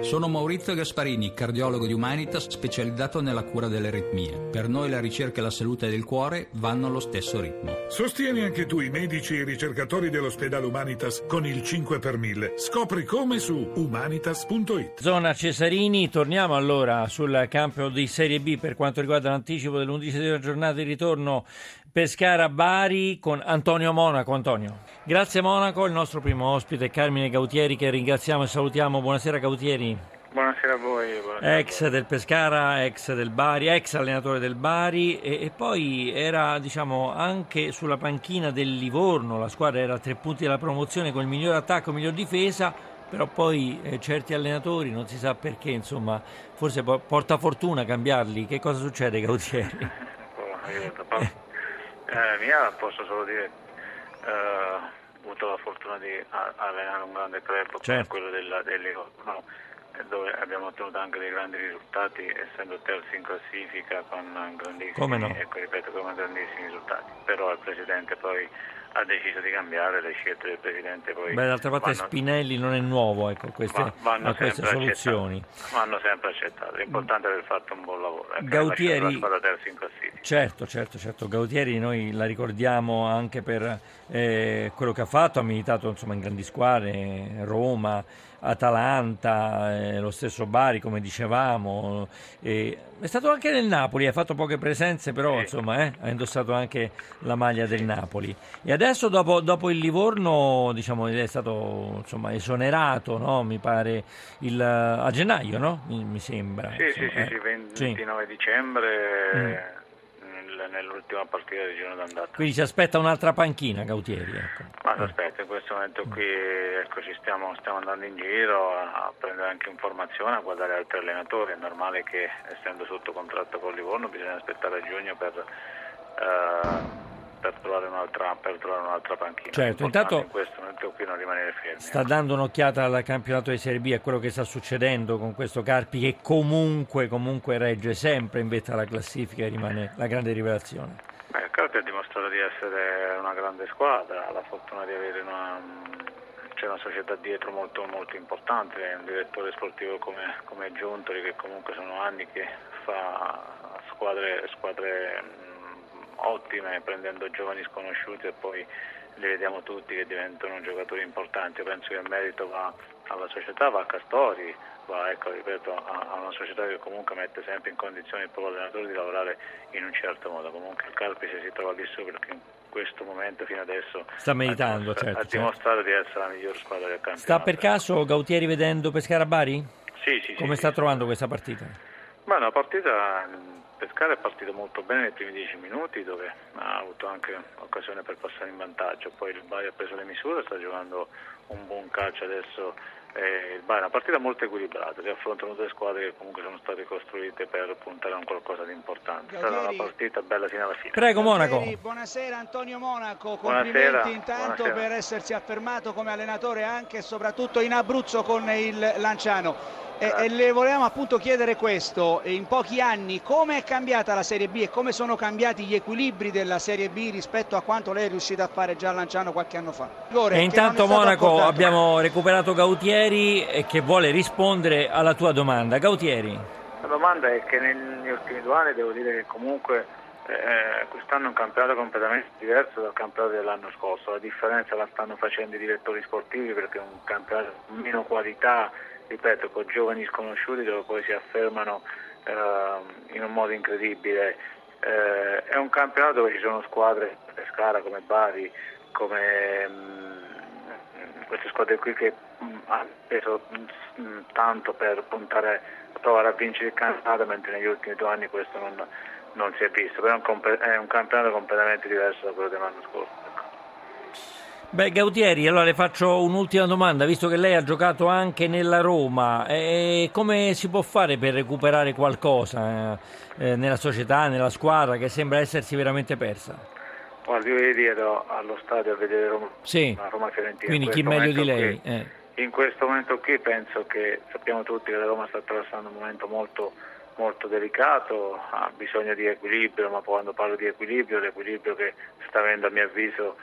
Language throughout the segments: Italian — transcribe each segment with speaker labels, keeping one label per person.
Speaker 1: Sono Maurizio Gasparini, cardiologo di Humanitas specializzato nella cura delle aritmie. Per noi la ricerca e la salute del cuore vanno allo stesso ritmo.
Speaker 2: Sostieni anche tu i medici e i ricercatori dell'ospedale Humanitas con il 5 per 1000. Scopri come su humanitas.it.
Speaker 3: Zona Cesarini, torniamo allora sul campo di Serie B per quanto riguarda l'anticipo dell'undicesima giornata di ritorno Pescara-Bari con Antonio Monaco. Antonio. Grazie Monaco, il nostro primo ospite Carmine Gautieri che ringraziamo e salutiamo. Buonasera Gautieri.
Speaker 4: Buonasera a voi. Buonasera
Speaker 3: ex a voi. del Pescara, ex del Bari, ex allenatore del Bari e, e, poi era diciamo anche sulla panchina del Livorno, la squadra era a tre punti della promozione con il miglior attacco, miglior difesa, però poi eh, certi allenatori non si sa perché, insomma, forse porta fortuna cambiarli. Che cosa succede Gautieri?
Speaker 4: oh, eh, mia posso solo dire, eh, ho avuto la fortuna di allenare un grande club come certo. quello del no, dove abbiamo ottenuto anche dei grandi risultati, essendo terzi in classifica con grandissimi,
Speaker 3: no?
Speaker 4: ecco, ripeto, con grandissimi risultati. Però il Presidente poi ha deciso di cambiare le scelte del Presidente. Poi
Speaker 3: Beh, d'altra parte vanno, Spinelli non è nuovo ecco, queste, a queste soluzioni.
Speaker 4: Accettate, vanno sempre accettate, l'importante è aver fatto un buon lavoro. Ecco,
Speaker 3: Gautieri, certo, certo, certo, Gautieri noi la ricordiamo anche per eh, quello che ha fatto, ha militato insomma, in grandi squadre, Roma, Atalanta, eh, lo stesso Bari come dicevamo, eh, è stato anche nel Napoli, ha fatto poche presenze però sì. insomma eh, ha indossato anche la maglia del Napoli e adesso dopo, dopo il Livorno diciamo, è stato insomma, esonerato no? mi pare il, a gennaio no? mi, mi sembra
Speaker 4: sì, insomma, sì, sì, 29 eh. dicembre mm nell'ultima partita di giorno d'andata.
Speaker 3: Quindi si aspetta un'altra panchina Gautieri? Ecco.
Speaker 4: Ma aspetta, in questo momento qui ecco, ci stiamo, stiamo, andando in giro a, prendere anche informazioni, a guardare altri allenatori, è normale che essendo sotto contratto con Livorno bisogna aspettare a giugno per... Uh, per trovare un'altra, per trovare un'altra panchina.
Speaker 3: Certo, intanto
Speaker 4: in questo momento qui non rimanere fermi.
Speaker 3: Sta dando un'occhiata al campionato di Serie B a quello che sta succedendo con questo Carpi che comunque, comunque regge sempre in vetta alla classifica e rimane la grande rivelazione.
Speaker 4: Beh, il Carpi ha dimostrato di essere una grande squadra, ha la fortuna di avere una, c'è una società dietro molto, molto importante, un direttore sportivo come, come Giuntoli che comunque sono anni che fa squadre, squadre ottime prendendo giovani sconosciuti e poi li vediamo tutti che diventano giocatori importanti. Io penso che il merito va alla società, va a Castori, va ecco, ripeto, a, una società che comunque mette sempre in condizione il proprio allenatore di lavorare in un certo modo. Comunque il Calpise si trova lì su perché in questo momento fino adesso
Speaker 3: sta meritando,
Speaker 4: ha,
Speaker 3: certo,
Speaker 4: ha dimostrato certo. di essere la miglior squadra del campionato.
Speaker 3: Sta per caso Gautieri vedendo Pescara Bari?
Speaker 4: Sì, sì.
Speaker 3: Come
Speaker 4: sì,
Speaker 3: sta
Speaker 4: sì,
Speaker 3: trovando questa partita?
Speaker 4: Ma una partita Pescara è partito molto bene nei primi dieci minuti dove ha avuto anche occasione per passare in vantaggio, poi il Bari ha preso le misure, sta giocando un buon calcio adesso eh, il Bari è una partita molto equilibrata, si affrontano due squadre che comunque sono state costruite per puntare a un qualcosa di importante. È stata una partita bella fino alla fine.
Speaker 3: Prego Monaco.
Speaker 5: Buonasera Antonio Monaco, complimenti buonasera, intanto buonasera. per essersi affermato come allenatore anche e soprattutto in Abruzzo con il Lanciano. E, e, le volevamo appunto chiedere questo, in pochi anni come è cambiata la Serie B e come sono cambiati gli equilibri della Serie B rispetto a quanto lei è riuscita a fare già a Lanciano qualche anno fa?
Speaker 3: e intanto Monaco apportato. abbiamo recuperato Gautieri e che vuole rispondere alla tua domanda. Gautieri.
Speaker 4: La domanda è che negli ultimi due anni devo dire che comunque eh, quest'anno è un campionato completamente diverso dal campionato dell'anno scorso, la differenza la stanno facendo i direttori sportivi perché è un campionato con meno qualità ripeto, con giovani sconosciuti dove poi si affermano eh, in un modo incredibile. Eh, è un campionato dove ci sono squadre, Pescara come Bari, come mh, queste squadre qui che mh, hanno preso mh, tanto per puntare a provare a vincere il campionato, mentre negli ultimi due anni questo non, non si è visto, però è un, è un campionato completamente diverso da quello dell'anno scorso.
Speaker 3: Beh, Gautieri, allora le faccio un'ultima domanda, visto che lei ha giocato anche nella Roma, eh, come si può fare per recuperare qualcosa eh, eh, nella società, nella squadra che sembra essersi veramente persa?
Speaker 4: Guardi, io ieri ero allo stadio a vedere Roma,
Speaker 3: sì.
Speaker 4: Roma Fiorentina.
Speaker 3: Quindi chi meglio di lei?
Speaker 4: Qui, eh. in questo momento qui penso che sappiamo tutti che la Roma sta attraversando un momento molto, molto delicato, ha bisogno di equilibrio, ma quando parlo di equilibrio, l'equilibrio che sta avendo a mio avviso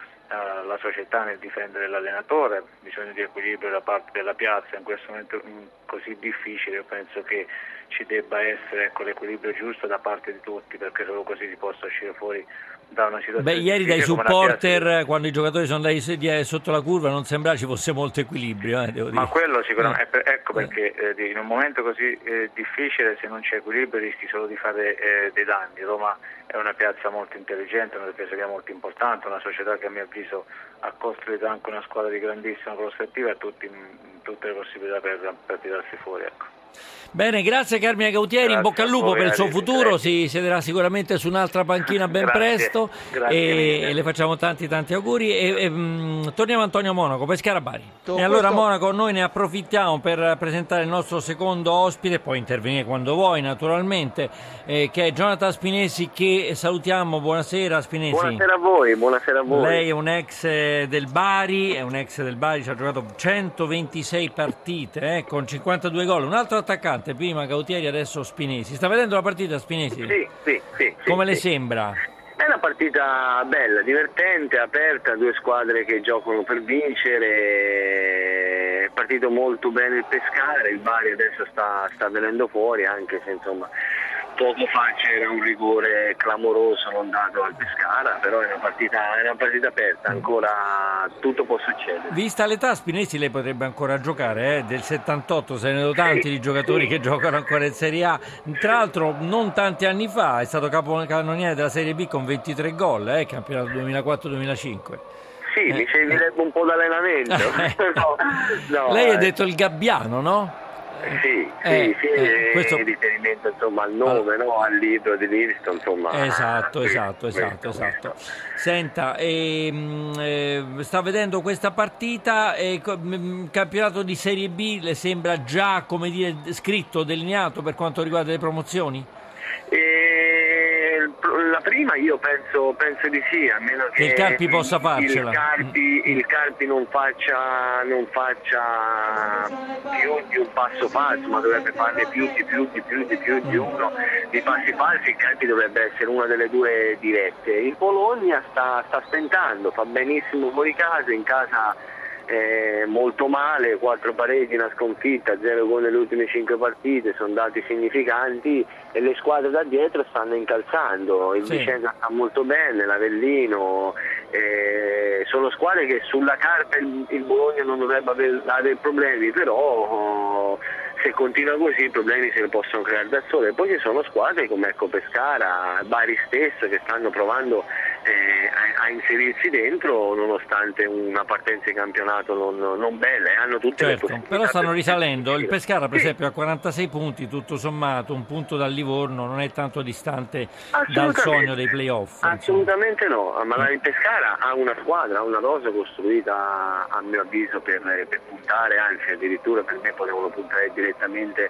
Speaker 4: la società nel difendere l'allenatore, bisogno di equilibrio da parte della piazza, in questo momento così difficile, io penso che ci debba essere ecco, l'equilibrio giusto da parte di tutti perché solo così si possa uscire fuori da una situazione
Speaker 3: Beh, ieri dai supporter quando i giocatori sono andati sotto la curva non sembrava ci fosse molto equilibrio eh,
Speaker 4: ma quello sicuramente eh. ecco perché eh, in un momento così eh, difficile se non c'è equilibrio rischi solo di fare eh, dei danni. Roma è una piazza molto intelligente una difesa molto importante una società che a mio avviso ha costruito anche una squadra di grandissima prospettiva e tutti, tutte le possibilità per, per tirarsi fuori ecco.
Speaker 3: Bene, grazie Carmine Gautieri, grazie in bocca al lupo per il suo futuro, si siederà sicuramente su un'altra panchina ben grazie, presto grazie e, le facciamo tanti tanti auguri e, e mh, mm, torniamo a Antonio Monaco, Pescara Bari. Tutto e allora questo... Monaco noi ne approfittiamo per presentare il nostro secondo ospite, poi intervenire quando vuoi naturalmente, eh, che è Jonathan Spinesi che salutiamo, buonasera Spinesi.
Speaker 6: Buonasera a voi, buonasera a voi.
Speaker 3: Lei è un ex del Bari, è un ex del Bari, ci ha giocato 126 partite eh, con 52 gol, un altro attaccante, prima Gautieri, adesso Spinesi. Sta vedendo la partita Spinesi?
Speaker 6: Sì, sì, sì.
Speaker 3: Come
Speaker 6: sì,
Speaker 3: le
Speaker 6: sì.
Speaker 3: sembra?
Speaker 6: È una partita bella, divertente, aperta, due squadre che giocano per vincere, è partito molto bene il Pescara, il Bari adesso sta, sta venendo fuori anche se insomma poco fa c'era un rigore clamoroso non dato al Pescara, però è una partita, è una partita aperta, ancora tutto può succedere.
Speaker 3: Vista l'età Spinesi lei potrebbe ancora giocare, eh? del 78 se ne vedo tanti sì, di giocatori sì. che giocano ancora in Serie A, tra l'altro non tanti anni fa è stato capocannoniere della Serie B con 23 gol, eh? campionato 2004-2005.
Speaker 6: Sì, eh, mi servirebbe eh. un po' d'allenamento. no,
Speaker 3: no, lei ha detto il Gabbiano, no?
Speaker 6: Sì, eh, sì, eh, questo... riferimento insomma, al nome, allora... no? al libro di Livingston. Insomma,
Speaker 3: esatto, esatto, esatto, esatto. Senta, ehm, eh, sta vedendo questa partita, eh, campionato di Serie B le sembra già come dire, scritto, delineato per quanto riguarda le promozioni?
Speaker 6: La prima io penso, penso, di sì, a meno che,
Speaker 3: che il Carpi possa farcela.
Speaker 6: Il Carpi, il Carpi non, faccia, non, faccia, più di un passo falso, ma dovrebbe farne più di più di più di più di uno di passi falsi, il Carpi dovrebbe essere una delle due dirette. Il Bologna sta, sta stentando, fa benissimo fuori casa, in casa eh, molto male, quattro pareti, una sconfitta, zero gol nelle ultime cinque partite, sono dati significanti e le squadre da dietro stanno incalzando, il sì. Vicenza sta molto bene, l'Avellino, eh, sono squadre che sulla carta il, il Bologna non dovrebbe avere, avere problemi, però oh, se continua così i problemi se ne possono creare da sole. Poi ci sono squadre come ecco, Pescara, Bari stesso che stanno provando eh, a, a, inserirsi dentro nonostante una partenza di campionato non, non bella e hanno tutte
Speaker 3: certo,
Speaker 6: le
Speaker 3: però stanno risalendo il Pescara per sì. esempio ha 46 punti tutto sommato un punto dal Livorno non è tanto distante dal sogno dei playoff
Speaker 6: assolutamente insomma. no ma il Pescara ha una squadra ha una rosa costruita a mio avviso per, per puntare anzi addirittura per me potevano puntare direttamente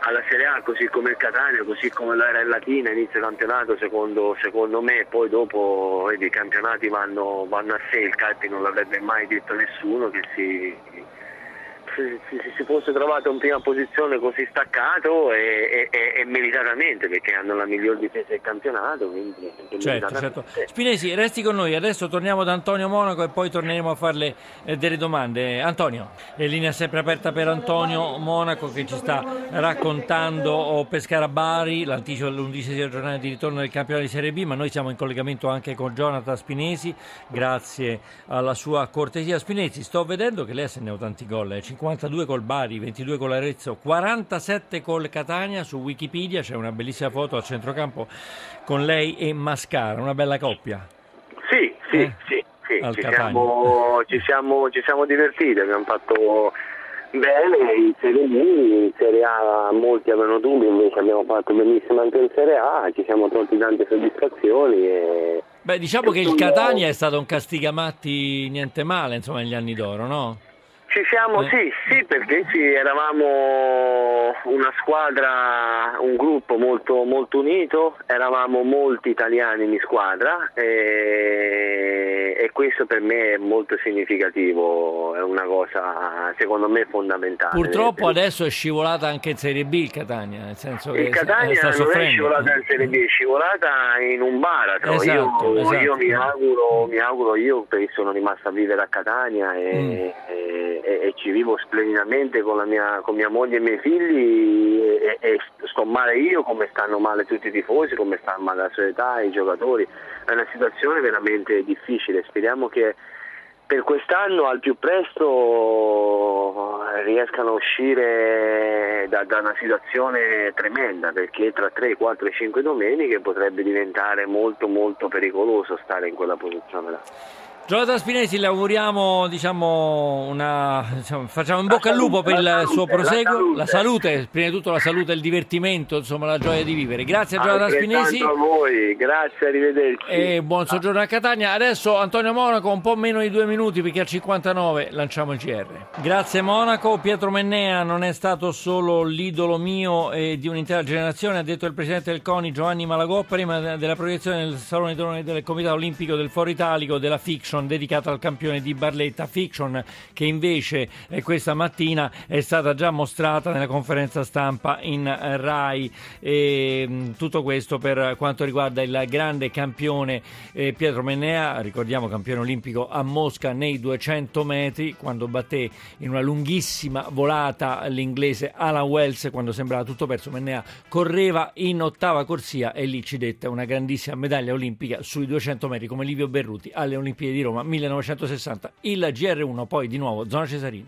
Speaker 6: alla Serie A, così come il Catania, così come l'era Latina, inizio campionato secondo, secondo me, poi dopo vedi, i campionati vanno, vanno, a sé, il Calpi non l'avrebbe mai detto nessuno che si, si, si, fosse trovato in prima posizione così staccato e, e, e, meritatamente perché hanno la miglior difesa del campionato. Quindi
Speaker 3: certo, certo. Spinesi, resti con noi, adesso torniamo da Antonio Monaco e poi torneremo a farle eh, delle domande. Antonio, è linea sempre aperta per Antonio Monaco che ci sta raccontando oh, Pescara Bari, l'anticipo dell'undicesima giornata di ritorno del campionato di Serie B, ma noi siamo in collegamento anche con Jonathan Spinesi, grazie alla sua cortesia. Spinesi, sto vedendo che lei ha segnato tanti gol, eh, 52 col Bari, 22 con l'Arezzo, 47 col Catania, su Wikipedia c'è una bellissima foto a centrocampo con lei e Mascara, una bella coppia.
Speaker 6: Sì, sì, eh? sì, sì. Ci, siamo, ci, siamo, ci siamo divertiti, abbiamo fatto bene in Serie B, in Serie A molti avevano dubbi, invece abbiamo fatto benissimo anche in Serie A, ci siamo tolti tante soddisfazioni. E...
Speaker 3: Beh, diciamo che il Catania è stato un castigamatti niente male, insomma, negli anni d'oro, no?
Speaker 6: Ci siamo, eh. sì, sì, perché sì, eravamo una squadra, un gruppo molto, molto unito, eravamo molti italiani in squadra e, e, questo per me è molto significativo, è una cosa secondo me fondamentale.
Speaker 3: Purtroppo adesso è scivolata anche in Serie B il Catania, nel senso che
Speaker 6: il Catania sta non è scivolata in Serie B, è scivolata in un baratro. Esatto, io, esatto. io mi, auguro, mi auguro, io sono rimasto a vivere a Catania e, mm. e e, ci vivo splendidamente con, mia, con, mia, moglie e i miei figli e, e, sto male io come stanno male tutti i tifosi, come sta male la società, i giocatori. È una situazione veramente difficile, speriamo che per quest'anno al più presto riescano a uscire da, da, una situazione tremenda perché tra 3, 4 e 5 domeniche potrebbe diventare molto molto pericoloso stare in quella posizione là.
Speaker 3: Jonathan Spinesi, le auguriamo, diciamo, una, diciamo, facciamo in bocca al lupo per il salute, suo proseguo, la salute. la salute. prima di tutto la salute, il divertimento, insomma la gioia di vivere. Grazie a Jonathan Spinesi.
Speaker 6: a voi, grazie, arrivederci.
Speaker 3: E buon soggiorno a Catania. Adesso Antonio Monaco, un po' meno di due minuti perché a 59 lanciamo il CR. Grazie Monaco, Pietro Mennea non è stato solo l'idolo mio e di un'intera generazione, ha detto il presidente del CONI Giovanni Malagò prima della proiezione del Salone del Comitato Olimpico del Foro Italico della Fiction fiction dedicata al campione di Barletta, fiction che invece eh, questa mattina è stata già mostrata nella conferenza stampa in eh, RAI. E, mm, tutto questo per quanto riguarda il grande campione eh, Pietro Mennea, ricordiamo campione olimpico a Mosca nei 200 metri, quando batté in una lunghissima volata l'inglese Alan Wells, quando sembrava tutto perso, Mennea correva in ottava corsia e lì ci dette una grandissima medaglia olimpica sui 200 metri come Livio Berruti alle Olimpiadi di Roma 1960, il GR1, poi di nuovo Zona Cesarini.